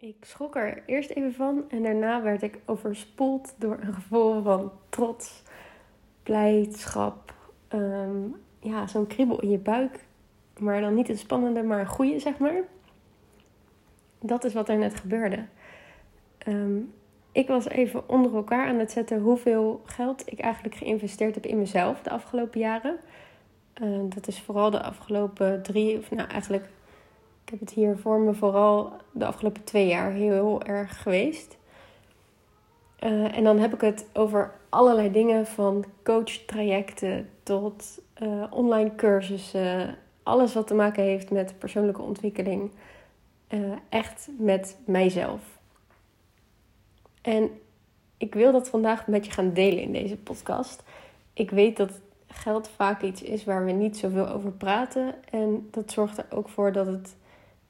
Ik schrok er eerst even van en daarna werd ik overspoeld door een gevoel van trots, blijdschap. Ehm, ja, zo'n kriebel in je buik. Maar dan niet een spannende, maar een goede, zeg maar. Dat is wat er net gebeurde. Ehm, ik was even onder elkaar aan het zetten hoeveel geld ik eigenlijk geïnvesteerd heb in mezelf de afgelopen jaren. Uh, dat is vooral de afgelopen drie, of nou eigenlijk, ik heb het hier voor me vooral de afgelopen twee jaar heel erg geweest. Uh, en dan heb ik het over allerlei dingen, van coachtrajecten tot uh, online cursussen, alles wat te maken heeft met persoonlijke ontwikkeling. echt met mijzelf. En ik wil dat vandaag met je gaan delen in deze podcast. Ik weet dat geld vaak iets is waar we niet zoveel over praten. En dat zorgt er ook voor dat het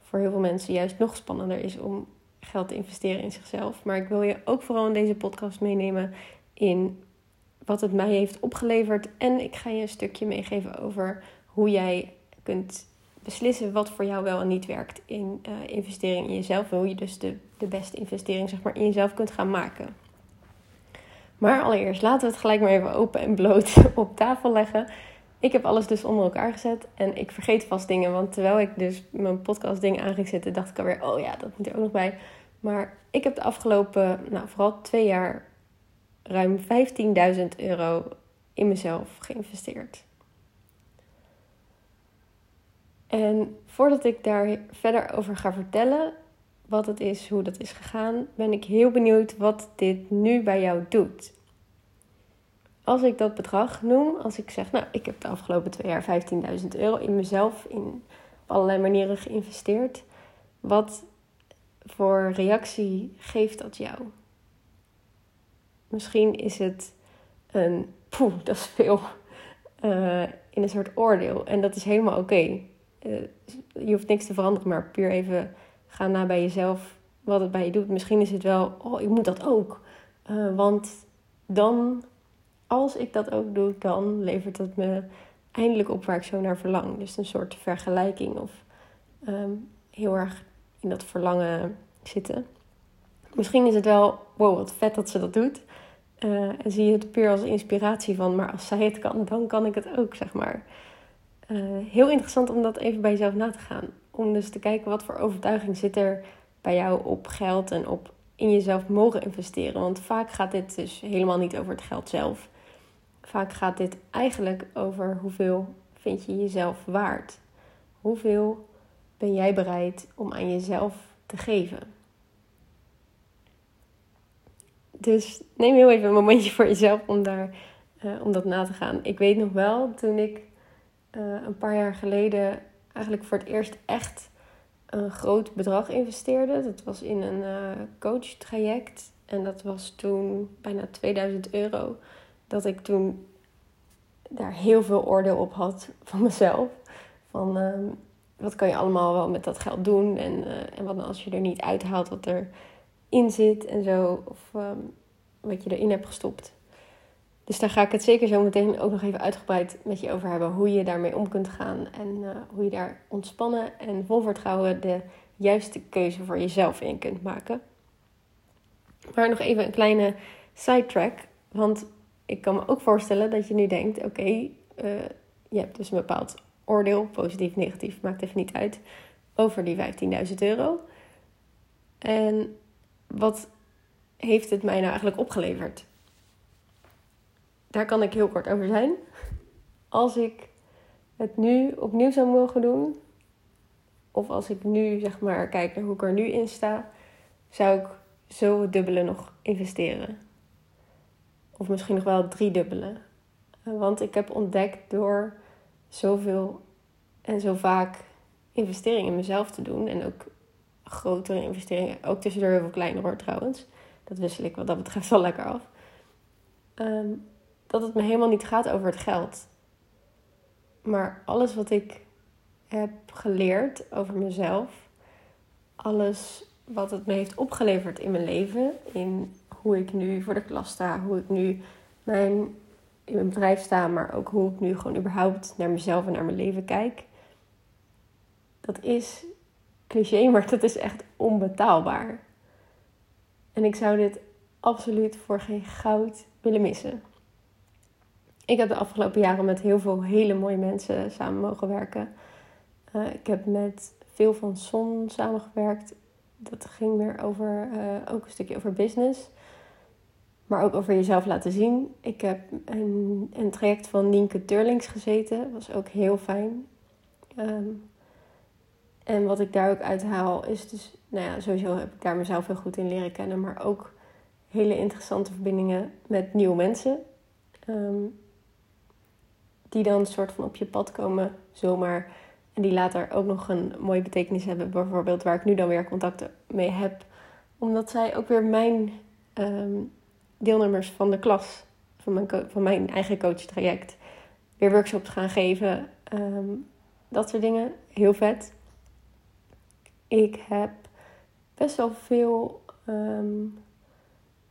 voor heel veel mensen juist nog spannender is om geld te investeren in zichzelf. Maar ik wil je ook vooral in deze podcast meenemen in wat het mij heeft opgeleverd. En ik ga je een stukje meegeven over hoe jij kunt beslissen wat voor jou wel en niet werkt in uh, investering in jezelf. Hoe je dus de, de beste investering zeg maar, in jezelf kunt gaan maken. Maar allereerst laten we het gelijk maar even open en bloot op tafel leggen. Ik heb alles dus onder elkaar gezet en ik vergeet vast dingen. Want terwijl ik dus mijn podcast ding aan ging zetten, dacht ik alweer, oh ja, dat moet er ook nog bij. Maar ik heb de afgelopen, nou vooral twee jaar, ruim 15.000 euro in mezelf geïnvesteerd. En voordat ik daar verder over ga vertellen, wat het is, hoe dat is gegaan, ben ik heel benieuwd wat dit nu bij jou doet. Als ik dat bedrag noem, als ik zeg, nou, ik heb de afgelopen twee jaar 15.000 euro in mezelf in allerlei manieren geïnvesteerd, wat voor reactie geeft dat jou? Misschien is het een, poeh, dat is veel, uh, in een soort oordeel. En dat is helemaal oké. Uh, je hoeft niks te veranderen, maar puur even ga na bij jezelf wat het bij je doet. Misschien is het wel, oh, ik moet dat ook. Uh, want dan, als ik dat ook doe, dan levert dat me eindelijk op waar ik zo naar verlang. Dus een soort vergelijking of um, heel erg in dat verlangen zitten. Misschien is het wel, wow, wat vet dat ze dat doet. Uh, en zie je het puur als inspiratie van, maar als zij het kan, dan kan ik het ook, zeg maar. Uh, heel interessant om dat even bij jezelf na te gaan. Om dus te kijken wat voor overtuiging zit er bij jou op geld en op in jezelf mogen investeren. Want vaak gaat dit dus helemaal niet over het geld zelf. Vaak gaat dit eigenlijk over hoeveel vind je jezelf waard. Hoeveel ben jij bereid om aan jezelf te geven? Dus neem heel even een momentje voor jezelf om, daar, uh, om dat na te gaan. Ik weet nog wel, toen ik uh, een paar jaar geleden eigenlijk voor het eerst echt een groot bedrag investeerde. Dat was in een uh, coach-traject. En dat was toen bijna 2000 euro. Dat ik toen daar heel veel oordeel op had van mezelf. Van uh, wat kan je allemaal wel met dat geld doen? En, uh, en wat als je er niet uithaalt wat erin zit en zo. Of um, wat je erin hebt gestopt. Dus daar ga ik het zeker zo meteen ook nog even uitgebreid met je over hebben. Hoe je daarmee om kunt gaan en uh, hoe je daar ontspannen en vol vertrouwen de juiste keuze voor jezelf in kunt maken. Maar nog even een kleine sidetrack. Want ik kan me ook voorstellen dat je nu denkt: oké, uh, je hebt dus een bepaald oordeel, positief, negatief, maakt even niet uit, over die 15.000 euro. En wat heeft het mij nou eigenlijk opgeleverd? daar kan ik heel kort over zijn. Als ik het nu opnieuw zou mogen doen, of als ik nu zeg maar kijk naar hoe ik er nu in sta, zou ik zo het dubbele nog investeren. Of misschien nog wel drie dubbele. Want ik heb ontdekt door zoveel en zo vaak investeringen in mezelf te doen. En ook grotere investeringen. Ook tussendoor heel veel kleiner hoor trouwens. Dat wissel ik wat dat betreft wel lekker af. Um, dat het me helemaal niet gaat over het geld. Maar alles wat ik heb geleerd over mezelf, alles wat het me heeft opgeleverd in mijn leven, in hoe ik nu voor de klas sta, hoe ik nu mijn, in mijn bedrijf sta, maar ook hoe ik nu gewoon überhaupt naar mezelf en naar mijn leven kijk. Dat is cliché, maar dat is echt onbetaalbaar. En ik zou dit absoluut voor geen goud willen missen. Ik heb de afgelopen jaren met heel veel hele mooie mensen samen mogen werken. Uh, ik heb met veel van Son samengewerkt. Dat ging meer over, uh, ook een stukje over business. Maar ook over jezelf laten zien. Ik heb een, een traject van Nienke Turlings gezeten. Was ook heel fijn. Um, en wat ik daar ook uit haal is dus... Nou ja, sowieso heb ik daar mezelf heel goed in leren kennen. Maar ook hele interessante verbindingen met nieuwe mensen. Um, die dan een soort van op je pad komen zomaar. En die later ook nog een mooie betekenis hebben. Bijvoorbeeld waar ik nu dan weer contacten mee heb. Omdat zij ook weer mijn um, deelnemers van de klas, van mijn, van mijn eigen coachtraject, weer workshops gaan geven. Um, dat soort dingen. Heel vet. Ik heb best wel veel um,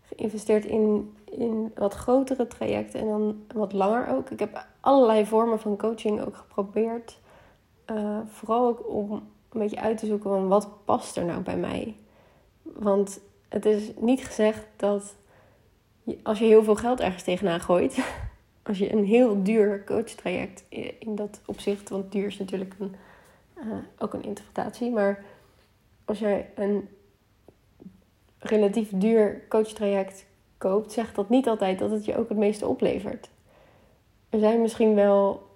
geïnvesteerd in, in wat grotere trajecten en dan wat langer ook. Ik heb allerlei vormen van coaching ook geprobeerd. Uh, vooral ook om een beetje uit te zoeken van wat past er nou bij mij. Want het is niet gezegd dat als je heel veel geld ergens tegenaan gooit, als je een heel duur coachtraject in dat opzicht, want duur is natuurlijk een, uh, ook een interpretatie, maar als jij een relatief duur coachtraject koopt, zegt dat niet altijd dat het je ook het meeste oplevert. Er zijn misschien wel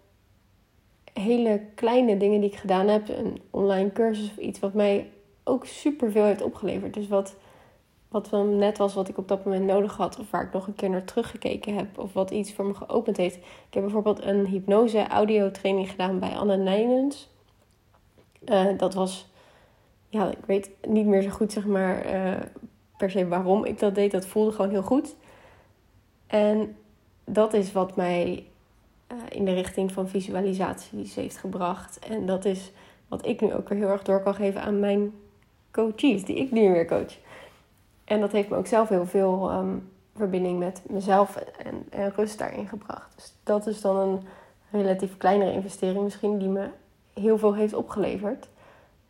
hele kleine dingen die ik gedaan heb, een online cursus of iets wat mij ook super veel heeft opgeleverd. Dus wat, wat dan net was wat ik op dat moment nodig had, of waar ik nog een keer naar teruggekeken heb, of wat iets voor me geopend heeft. Ik heb bijvoorbeeld een hypnose audio training gedaan bij Anne Nijnens. Uh, dat was, ja, ik weet niet meer zo goed zeg maar uh, per se waarom ik dat deed. Dat voelde gewoon heel goed. En dat is wat mij uh, in de richting van visualisaties heeft gebracht. En dat is wat ik nu ook weer heel erg door kan geven aan mijn coaches, die ik nu weer coach. En dat heeft me ook zelf heel veel um, verbinding met mezelf en, en rust daarin gebracht. Dus dat is dan een relatief kleinere investering misschien die me heel veel heeft opgeleverd.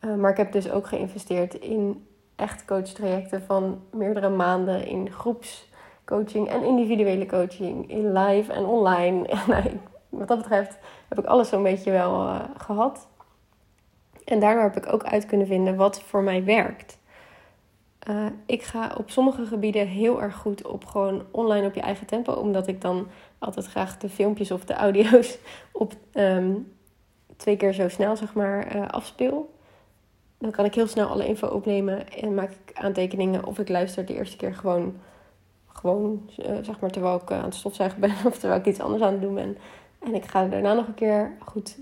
Uh, maar ik heb dus ook geïnvesteerd in echt coachtrajecten van meerdere maanden in groepscoaching en individuele coaching, in live en online. nou, wat dat betreft heb ik alles zo'n beetje wel uh, gehad. En daardoor heb ik ook uit kunnen vinden wat voor mij werkt. Uh, ik ga op sommige gebieden heel erg goed op gewoon online op je eigen tempo. Omdat ik dan altijd graag de filmpjes of de audio's op um, twee keer zo snel zeg maar uh, afspeel. Dan kan ik heel snel alle info opnemen en maak ik aantekeningen. Of ik luister de eerste keer gewoon, gewoon uh, zeg maar terwijl ik aan het stofzuigen ben. Of terwijl ik iets anders aan het doen ben. En ik ga er daarna nog een keer goed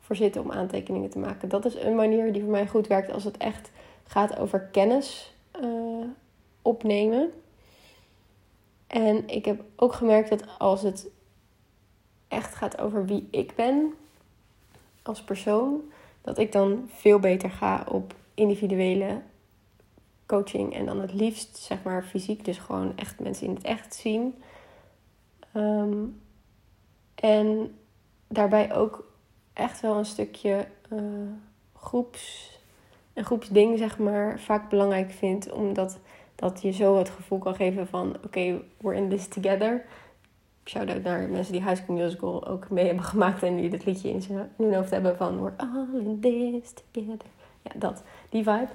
voor zitten om aantekeningen te maken. Dat is een manier die voor mij goed werkt als het echt gaat over kennis uh, opnemen. En ik heb ook gemerkt dat als het echt gaat over wie ik ben als persoon, dat ik dan veel beter ga op individuele coaching en dan het liefst zeg maar fysiek, dus gewoon echt mensen in het echt zien. Um, en daarbij ook echt wel een stukje uh, groeps, een groepsding, zeg maar, vaak belangrijk vind. Omdat dat je zo het gevoel kan geven van, oké, okay, we're in this together. Shout-out naar mensen die High School Musical ook mee hebben gemaakt en die dit liedje in, hun hoofd hebben van We're all in this together. Ja, dat. Die vibe.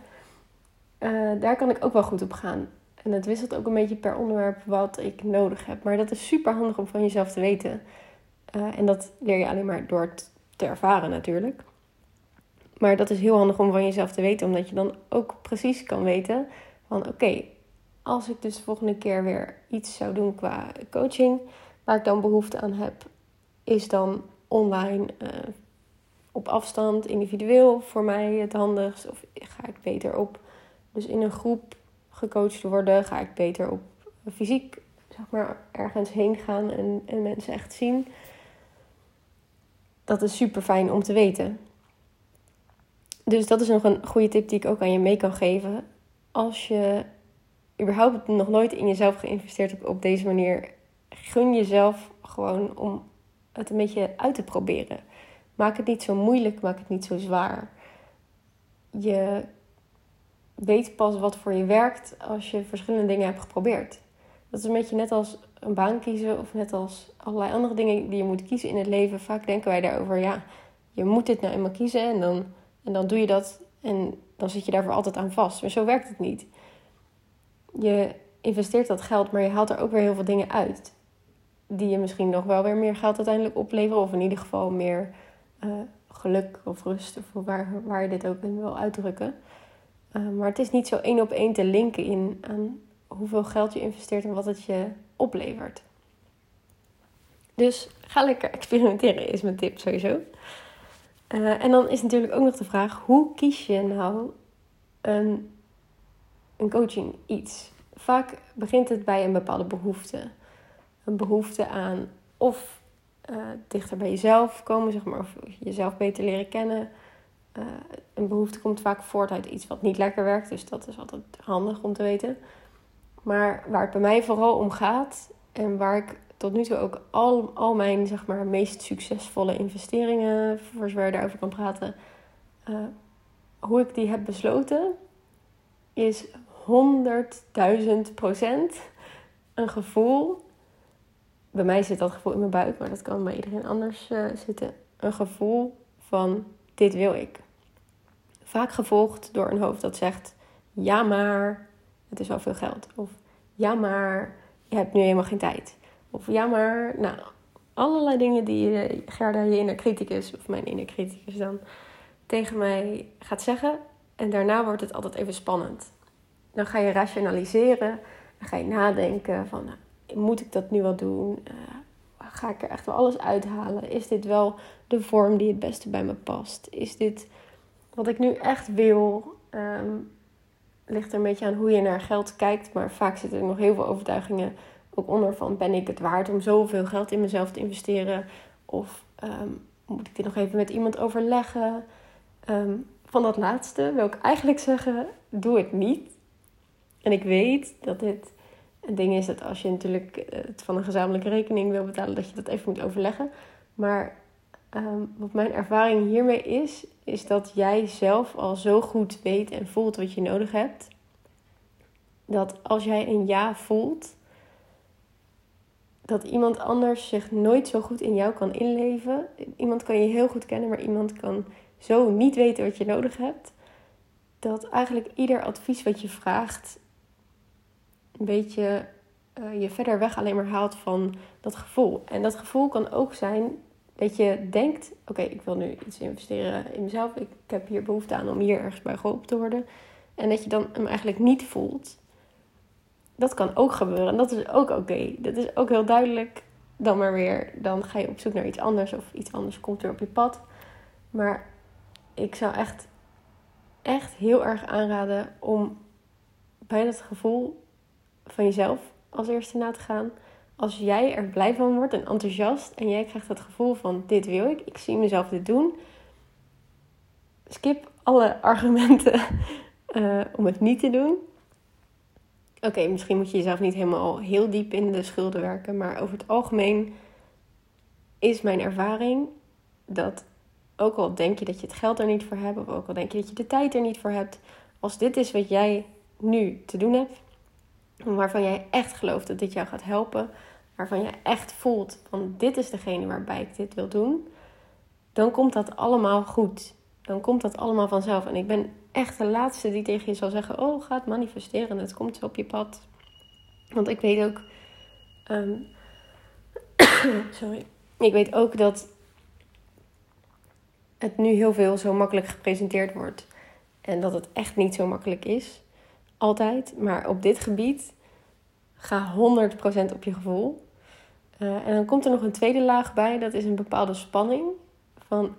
Uh, daar kan ik ook wel goed op gaan. En het wisselt ook een beetje per onderwerp wat ik nodig heb. Maar dat is super handig om van jezelf te weten. Uh, en dat leer je alleen maar door het te ervaren natuurlijk. Maar dat is heel handig om van jezelf te weten, omdat je dan ook precies kan weten van oké, als ik dus de volgende keer weer iets zou doen qua coaching, waar ik dan behoefte aan heb, is dan online uh, op afstand, individueel voor mij het handigst? Of ga ik beter op, dus in een groep gecoacht worden? Ga ik beter op fysiek, zeg maar, ergens heen gaan en, en mensen echt zien? dat is super fijn om te weten. Dus dat is nog een goede tip die ik ook aan je mee kan geven. Als je überhaupt nog nooit in jezelf geïnvesteerd hebt op deze manier, gun jezelf gewoon om het een beetje uit te proberen. Maak het niet zo moeilijk, maak het niet zo zwaar. Je weet pas wat voor je werkt als je verschillende dingen hebt geprobeerd. Dat is een beetje net als een baan kiezen of net als allerlei andere dingen die je moet kiezen in het leven. Vaak denken wij daarover, ja, je moet dit nou eenmaal kiezen en dan, en dan doe je dat en dan zit je daarvoor altijd aan vast. Maar zo werkt het niet. Je investeert dat geld, maar je haalt er ook weer heel veel dingen uit. Die je misschien nog wel weer meer geld uiteindelijk opleveren. Of in ieder geval meer uh, geluk of rust. Of waar, waar je dit ook in wil uitdrukken. Uh, maar het is niet zo één op één te linken in aan hoeveel geld je investeert en wat het je oplevert. Dus ga lekker experimenteren, is mijn tip sowieso. Uh, en dan is natuurlijk ook nog de vraag: hoe kies je nou een, een coaching iets? Vaak begint het bij een bepaalde behoefte. Een behoefte aan of uh, dichter bij jezelf komen, zeg maar, of jezelf beter leren kennen. Uh, een behoefte komt vaak voort uit iets wat niet lekker werkt, dus dat is altijd handig om te weten. Maar waar het bij mij vooral om gaat en waar ik tot nu toe ook al, al mijn zeg maar, meest succesvolle investeringen, voor zover je daarover kan praten, uh, hoe ik die heb besloten, is 100.000 procent een gevoel. Bij mij zit dat gevoel in mijn buik, maar dat kan bij iedereen anders uh, zitten. Een gevoel van dit wil ik. Vaak gevolgd door een hoofd dat zegt: ja, maar het is wel veel geld. Of ja, maar je hebt nu helemaal geen tijd. Of ja, maar nou, allerlei dingen die je, Gerda, je inner criticus, of mijn inner criticus dan, tegen mij gaat zeggen. En daarna wordt het altijd even spannend. Dan ga je rationaliseren, dan ga je nadenken van, nou, moet ik dat nu wel doen? Uh, ga ik er echt wel alles uithalen? Is dit wel de vorm die het beste bij me past? Is dit wat ik nu echt wil? Um, ligt er een beetje aan hoe je naar geld kijkt. Maar vaak zitten er nog heel veel overtuigingen ook onder van... ben ik het waard om zoveel geld in mezelf te investeren? Of um, moet ik dit nog even met iemand overleggen? Um, van dat laatste wil ik eigenlijk zeggen, doe het niet. En ik weet dat dit een ding is dat als je natuurlijk het van een gezamenlijke rekening wil betalen... dat je dat even moet overleggen. Maar um, wat mijn ervaring hiermee is, is dat jij zelf al zo goed weet en voelt wat je nodig hebt. Dat als jij een ja voelt, dat iemand anders zich nooit zo goed in jou kan inleven. Iemand kan je heel goed kennen, maar iemand kan zo niet weten wat je nodig hebt. Dat eigenlijk ieder advies wat je vraagt, een beetje uh, je verder weg alleen maar haalt van dat gevoel. En dat gevoel kan ook zijn dat je denkt: oké, ik wil nu iets investeren in mezelf. Ik, heb hier behoefte aan om hier ergens bij geholpen te worden. En dat je dan hem eigenlijk niet voelt. Dat kan ook gebeuren. En dat is ook oké. Dat is ook heel duidelijk. Dan maar weer, dan ga je op zoek naar iets anders. Of iets anders komt er op je pad. Maar ik zou echt, echt heel erg aanraden om bij dat gevoel van jezelf als eerste na te gaan als jij er blij van wordt en enthousiast en jij krijgt het gevoel van dit wil ik, ik zie mezelf dit doen, skip alle argumenten uh, om het niet te doen. Oké, misschien moet je jezelf niet helemaal heel diep in de schulden werken, maar over het algemeen is mijn ervaring dat ook al denk je dat je het geld er niet voor hebt, of ook al denk je dat je de tijd er niet voor hebt, als dit is wat jij nu te doen hebt, waarvan jij echt gelooft dat dit jou gaat helpen, waarvan je echt voelt van dit is degene waarbij ik dit wil doen, dan komt dat allemaal goed. Dan komt dat allemaal vanzelf. En ik ben echt de laatste die tegen je zal zeggen: Oh, ga het manifesteren. Het komt op je pad. Want ik weet ook. Um, sorry. Ik weet ook dat het nu heel veel zo makkelijk gepresenteerd wordt. En dat het echt niet zo makkelijk is. Altijd. Maar op dit gebied ga 100% op je gevoel. Uh, en dan komt er nog een tweede laag bij, dat is een bepaalde spanning. Van,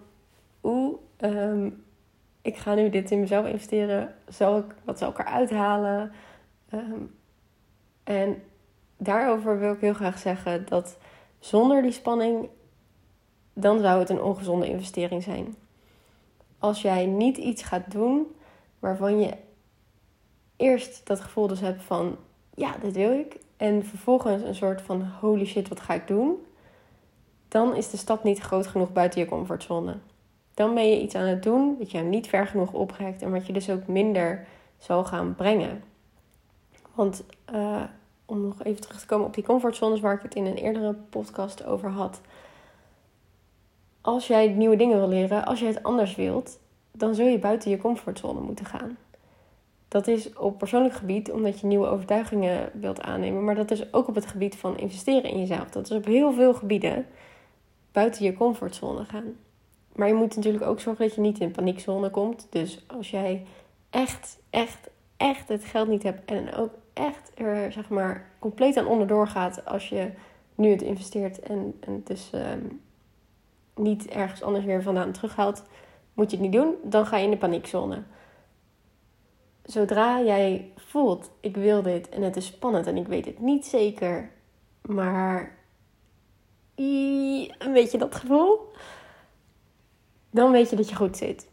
oeh, um, ik ga nu dit in mezelf investeren. Zal ik, wat zal ik eruit halen? Um, en daarover wil ik heel graag zeggen dat zonder die spanning, dan zou het een ongezonde investering zijn. Als jij niet iets gaat doen waarvan je eerst dat gevoel dus hebt van, ja, dit wil ik. En vervolgens een soort van holy shit, wat ga ik doen? Dan is de stap niet groot genoeg buiten je comfortzone. Dan ben je iets aan het doen wat jou niet ver genoeg oprekt en wat je dus ook minder zal gaan brengen. Want uh, om nog even terug te komen op die comfortzones waar ik het in een eerdere podcast over had. Als jij nieuwe dingen wil leren, als jij het anders wilt, dan zul je buiten je comfortzone moeten gaan. Dat is op persoonlijk gebied omdat je nieuwe overtuigingen wilt aannemen, maar dat is ook op het gebied van investeren in jezelf. Dat is op heel veel gebieden buiten je comfortzone gaan. Maar je moet natuurlijk ook zorgen dat je niet in paniekzone komt. Dus als jij echt, echt, echt het geld niet hebt en ook echt er zeg maar compleet aan onderdoor gaat als je nu het investeert en, en het dus ehm, niet ergens anders weer vandaan terughaalt, moet je het niet doen. Dan ga je in de paniekzone. Zodra jij voelt, ik wil dit en het is spannend en ik weet het niet zeker, maar een beetje dat gevoel, dan weet je dat je goed zit.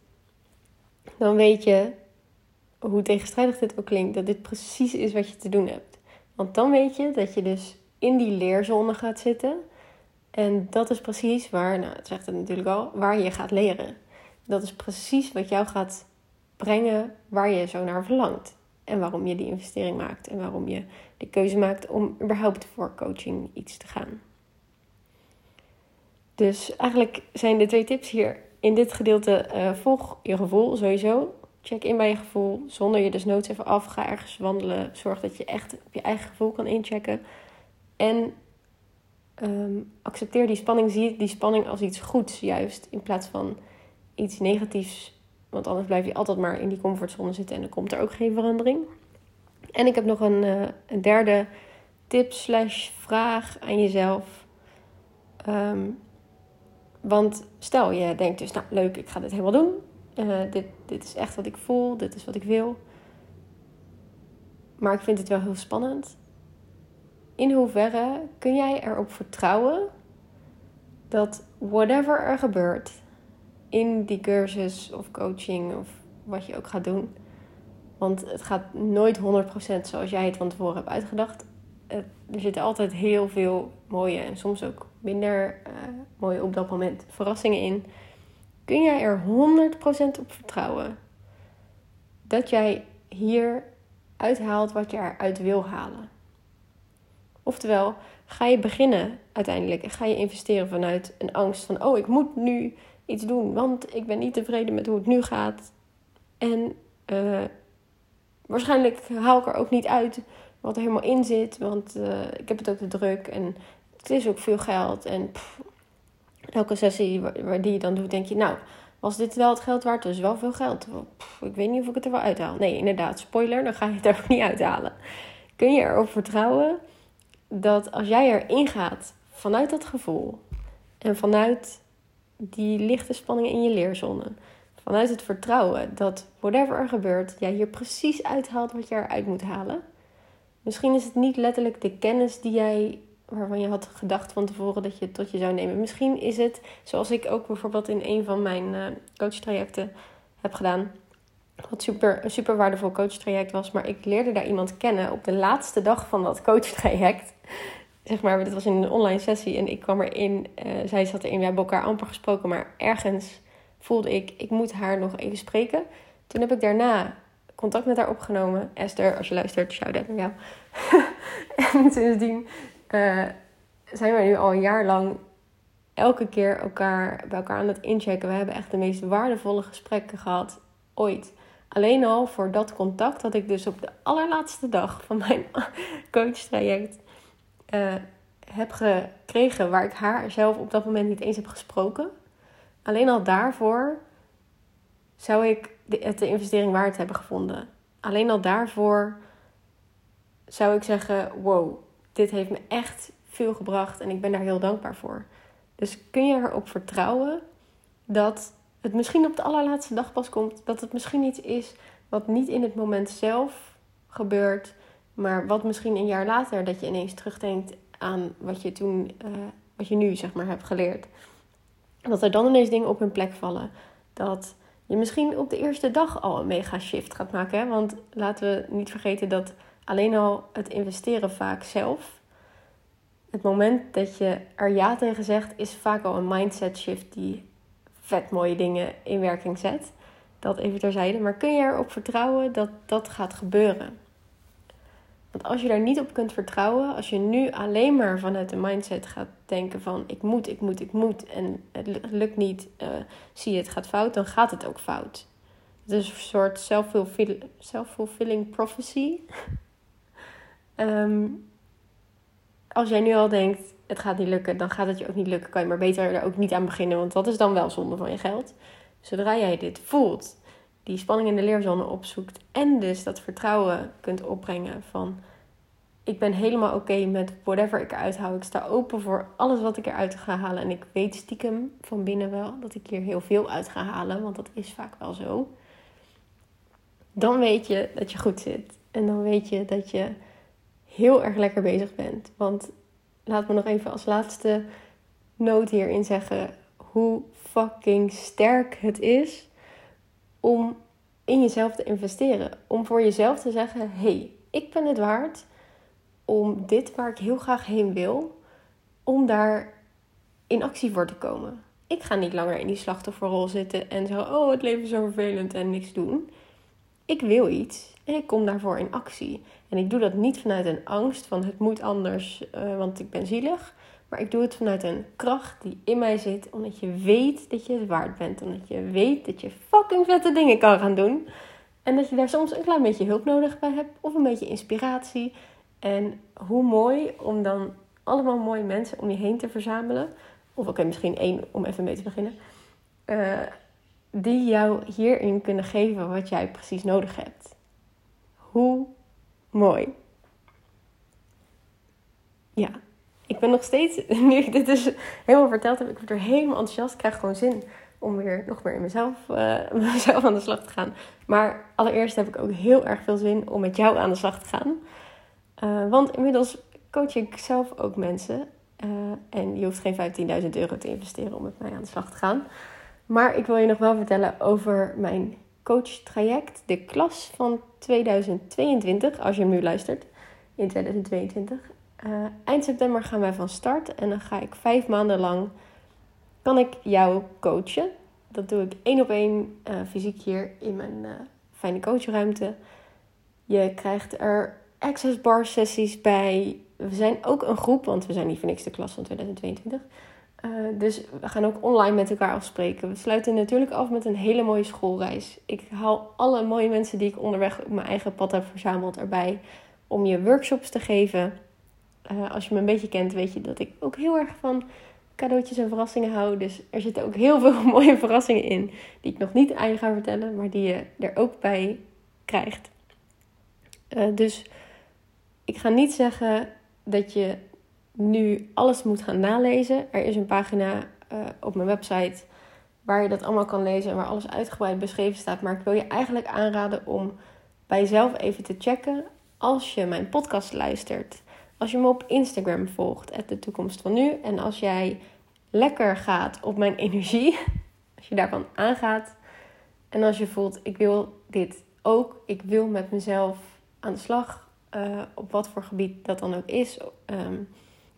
Dan weet je hoe tegenstrijdig dit ook klinkt, dat dit precies is wat je te doen hebt. Want dan weet je dat je dus in die leerzone gaat zitten. En dat is precies waar, nou het zegt het natuurlijk al, waar je gaat leren. Dat is precies wat jou gaat brengen waar je zo naar verlangt. En waarom je die investering maakt. En waarom je de keuze maakt om überhaupt voor coaching iets te gaan. Dus eigenlijk zijn de twee tips hier in dit gedeelte: uh, volg je gevoel sowieso. Check in bij je gevoel. Zonder je dus noods even af. Ga ergens wandelen. Zorg dat je echt op je eigen gevoel kan inchecken. En ehm, accepteer die spanning. Zie die spanning als iets goeds, juist. In plaats van iets negatiefs. Want anders blijf je altijd maar in die comfortzone zitten en dan komt er ook geen verandering. En ik heb nog een, een derde tip slash vraag aan jezelf. Um, want stel je denkt dus, nou leuk, ik ga dit helemaal doen. Uh, dit, dit is echt wat ik voel, dit is wat ik wil. Maar ik vind het wel heel spannend. In hoeverre kun jij erop vertrouwen dat whatever er gebeurt in die cursus of coaching of wat je ook gaat doen. Want het gaat nooit 100% zoals jij het van tevoren hebt uitgedacht. er zitten altijd heel veel mooie en soms ook minder uh, mooie op dat moment verrassingen in. Kun jij er 100% op vertrouwen dat jij hier uithaalt wat je eruit wil halen? Oftewel, ga je beginnen uiteindelijk en ga je investeren vanuit een angst van: oh, ik moet nu iets doen, want ik ben niet tevreden met hoe het nu gaat. En uh, waarschijnlijk haal ik er ook niet uit wat er helemaal in zit, want uh, ik heb het ook te druk en het is ook veel geld. En elke sessie die je dan doet, denk je, nou, was dit wel het geld waard? Dus wel veel geld. Ik weet niet of ik het er wel uithaal. Nee, inderdaad, spoiler, dan ga je het er ook niet uithalen. Kun je erop vertrouwen dat als jij erin gaat vanuit dat gevoel en vanuit die lichte spanning in je leerzone, vanuit het vertrouwen dat whatever er gebeurt, jij hier precies uithaalt wat je eruit moet halen. Misschien is het niet letterlijk de kennis die jij waarvan je had gedacht van tevoren dat je het tot je zou nemen. Misschien is het, zoals ik ook bijvoorbeeld in een van mijn uh, coachtrajecten heb gedaan, wat super, een super waardevol coachtraject was. Maar ik leerde daar iemand kennen op de laatste dag van dat coachtraject. Zeg maar, dit was in een online sessie en ik kwam erin. Uh, zij zat erin, we hebben elkaar amper gesproken, maar ergens voelde ik, ik moet haar nog even spreken. Toen heb ik daarna contact met haar opgenomen. Esther, als je luistert, shout-out naar jou. en sindsdien uh, zijn we nu al een jaar lang elke keer elkaar, bij elkaar aan het inchecken. We hebben echt de meest waardevolle gesprekken gehad ooit. Alleen al voor dat contact dat ik dus op de allerlaatste dag van mijn coachtraject uh, heb gekregen, waar ik haar zelf op dat moment niet eens heb gesproken. Alleen al daarvoor zou ik het de investering waard hebben gevonden. Alleen al daarvoor zou ik zeggen: wow, dit heeft me echt veel gebracht en ik ben daar heel dankbaar voor. Dus kun je erop vertrouwen dat het misschien op de allerlaatste dag pas komt, dat het misschien iets is wat niet in het moment zelf gebeurt, maar wat misschien een jaar later dat je ineens terugdenkt aan wat je toen, uh, wat je nu zeg maar hebt geleerd. Dat er dan ineens dingen op hun plek vallen. Dat je misschien op de eerste dag al een mega shift gaat maken. Hè? Want laten we niet vergeten dat alleen al het investeren vaak zelf. Het moment dat je er ja tegen zegt, is vaak al een mindset shift die vet mooie dingen in werking zet. dat even terzijde. Maar kun je erop vertrouwen dat dat gaat gebeuren? Want als je daar niet op kunt vertrouwen, als je nu alleen maar vanuit de mindset gaat denken van ik moet, ik moet, ik moet en het lukt niet, uh, zie je het gaat fout, dan gaat het ook fout. Het is een soort self-fulfilling prophecy. Um, als jij nu al denkt, het gaat niet lukken, dan gaat het je ook niet lukken. Kan je maar beter er ook niet aan beginnen, want dat is dan wel zonde van je geld. Zodra jij dit voelt, die spanning in de leerzone opzoekt en dus dat vertrouwen kunt opbrengen van ik ben helemaal oké met whatever ik eruit hou. Ik sta open voor alles wat ik eruit ga halen. En ik weet stiekem van binnen wel dat ik hier heel veel uit ga halen, want dat is vaak wel zo. Dan weet je dat je goed zit. En dan weet je dat je heel erg lekker bezig bent. Want laat me nog even als laatste noot hierin zeggen hoe fucking sterk het is om in jezelf te investeren. Om voor jezelf te zeggen: hey, ik ben het waard om dit waar ik heel graag heen wil, om daar in actie voor te komen. Ik ga niet langer in die slachtofferrol zitten en zo: oh, het leven is zo vervelend en niks doen. Ik wil iets en ik kom daarvoor in actie. En ik doe dat niet vanuit een angst van het moet anders, uh, want ik ben zielig. Maar ik doe het vanuit een kracht die in mij zit. Omdat je weet dat je het waard bent. Omdat je weet dat je fucking vette dingen kan gaan doen. En dat je daar soms een klein beetje hulp nodig bij hebt. Of een beetje inspiratie. En hoe mooi om dan allemaal mooie mensen om je heen te verzamelen. Of oké, misschien één om even mee te beginnen. Uh, die jou hierin kunnen geven wat jij precies nodig hebt. Hoe mooi. Ja, ik ben nog steeds, nu ik dit dus helemaal verteld heb, ik word er helemaal enthousiast. Ik krijg gewoon zin om weer nog meer in mezelf, uh, mezelf aan de slag te gaan. Maar allereerst heb ik ook heel erg veel zin om met jou aan de slag te gaan. Uh, want inmiddels coach ik zelf ook mensen. Uh, en je hoeft geen 15.000 euro te investeren om met mij aan de slag te gaan. Maar ik wil je nog wel vertellen over mijn coach-traject, de klas van 2022, als je hem nu luistert, in 2022. Uh, eh, eind september gaan wij van start en dan ga ik vijf maanden lang, kan ik jou coachen. Dat doe ik één op één uh, fysiek hier in mijn uh, fijne coachruimte. Je krijgt er access bar sessies bij. We zijn ook een groep, want we zijn niet voor niks de klas van 2022. Uh, dus we gaan ook online met elkaar afspreken. We sluiten natuurlijk af met een hele mooie schoolreis. Ik haal alle mooie mensen die ik onderweg op mijn eigen pad heb verzameld erbij om je workshops te geven. Uh, als je me een beetje kent, weet je dat ik ook heel erg van cadeautjes en verrassingen hou. Dus er zitten ook heel veel mooie verrassingen in die ik nog niet aan je ga vertellen, maar die je er ook bij krijgt. Uh, dus ik ga niet zeggen dat je nu alles moet gaan nalezen. Er is een pagina uh, op mijn website waar je dat allemaal kan lezen en waar alles uitgebreid beschreven staat. Maar ik wil je eigenlijk aanraden om bij jezelf even te checken als je mijn podcast luistert. Als je me op Instagram volgt, de toekomst van nu. En als jij lekker gaat op mijn energie, als je daarvan aangaat. En als je voelt, ik wil dit ook, ik wil met mezelf aan de slag, uh, op wat voor gebied dat dan ook is. Um,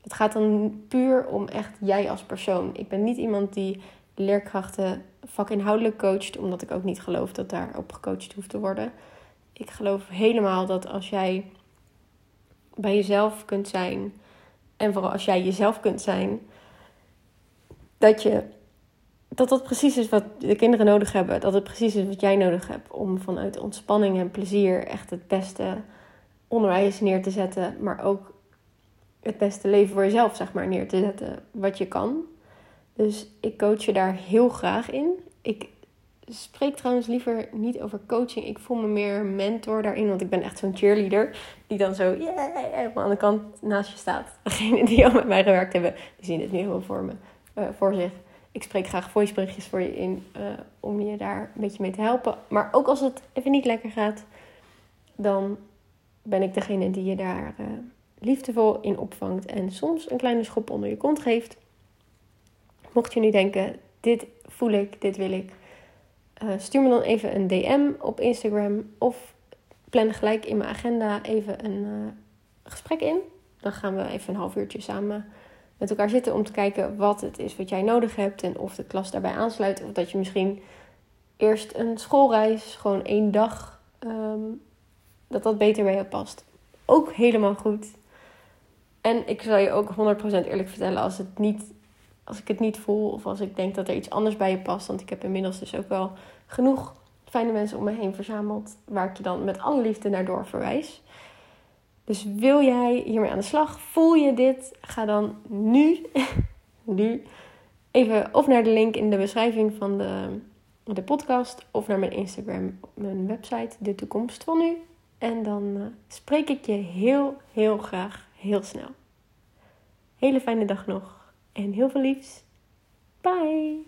het gaat dan puur om echt jij als persoon. Ik ben niet iemand die leerkrachten vakinhoudelijk coacht, omdat ik ook niet geloof dat daarop gecoacht hoeft te worden. Ik geloof helemaal dat als jij bij jezelf kunt zijn, en vooral als jij jezelf kunt zijn, dat je dat dat precies is wat de kinderen nodig hebben. Dat het precies is wat jij nodig hebt om vanuit ontspanning en plezier echt het beste onderwijs neer te zetten, maar ook het beste leven voor jezelf, zeg maar, neer te zetten wat je kan. Dus ik coach je daar heel graag in. Ik spreek trouwens liever niet over coaching. Ik voel me meer mentor daarin, want ik ben echt zo'n cheerleader die dan zo yeah, helemaal aan de kant naast je staat. Degenen die al met mij gewerkt hebben, die zien het nu helemaal voor me, uh, voor zich. Ik spreek graag voiceberichtjes voor je in uh, om je daar een beetje mee te helpen. Maar ook als het even niet lekker gaat, dan ben ik degene die je daar uh, liefdevol in opvangt en soms een kleine schop onder je kont geeft. Mocht je nu denken, dit voel ik, dit wil ik, uh, stuur me dan even een DM op Instagram of plan gelijk in mijn agenda even een uh, gesprek in. Dan gaan we even een half uurtje samen met elkaar zitten om te kijken wat het is wat jij nodig hebt en of de klas daarbij aansluit of dat je misschien eerst een schoolreis, gewoon één dag, ehm, dat dat beter bij je past. Ook helemaal goed. En ik zal je ook 100% eerlijk vertellen als, het niet, als ik het niet voel of als ik denk dat er iets anders bij je past. Want ik heb inmiddels dus ook wel genoeg fijne mensen om me heen verzameld waar ik je dan met alle liefde naar door verwijs. Dus wil jij hiermee aan de slag? Voel je dit? Ga dan nu, nu even of naar de link in de beschrijving van de, de podcast of naar mijn Instagram, mijn website, de toekomst van nu. En dan uh, spreek ik je heel, heel graag heel snel. Hele fijne dag nog en heel veel liefs. Bye!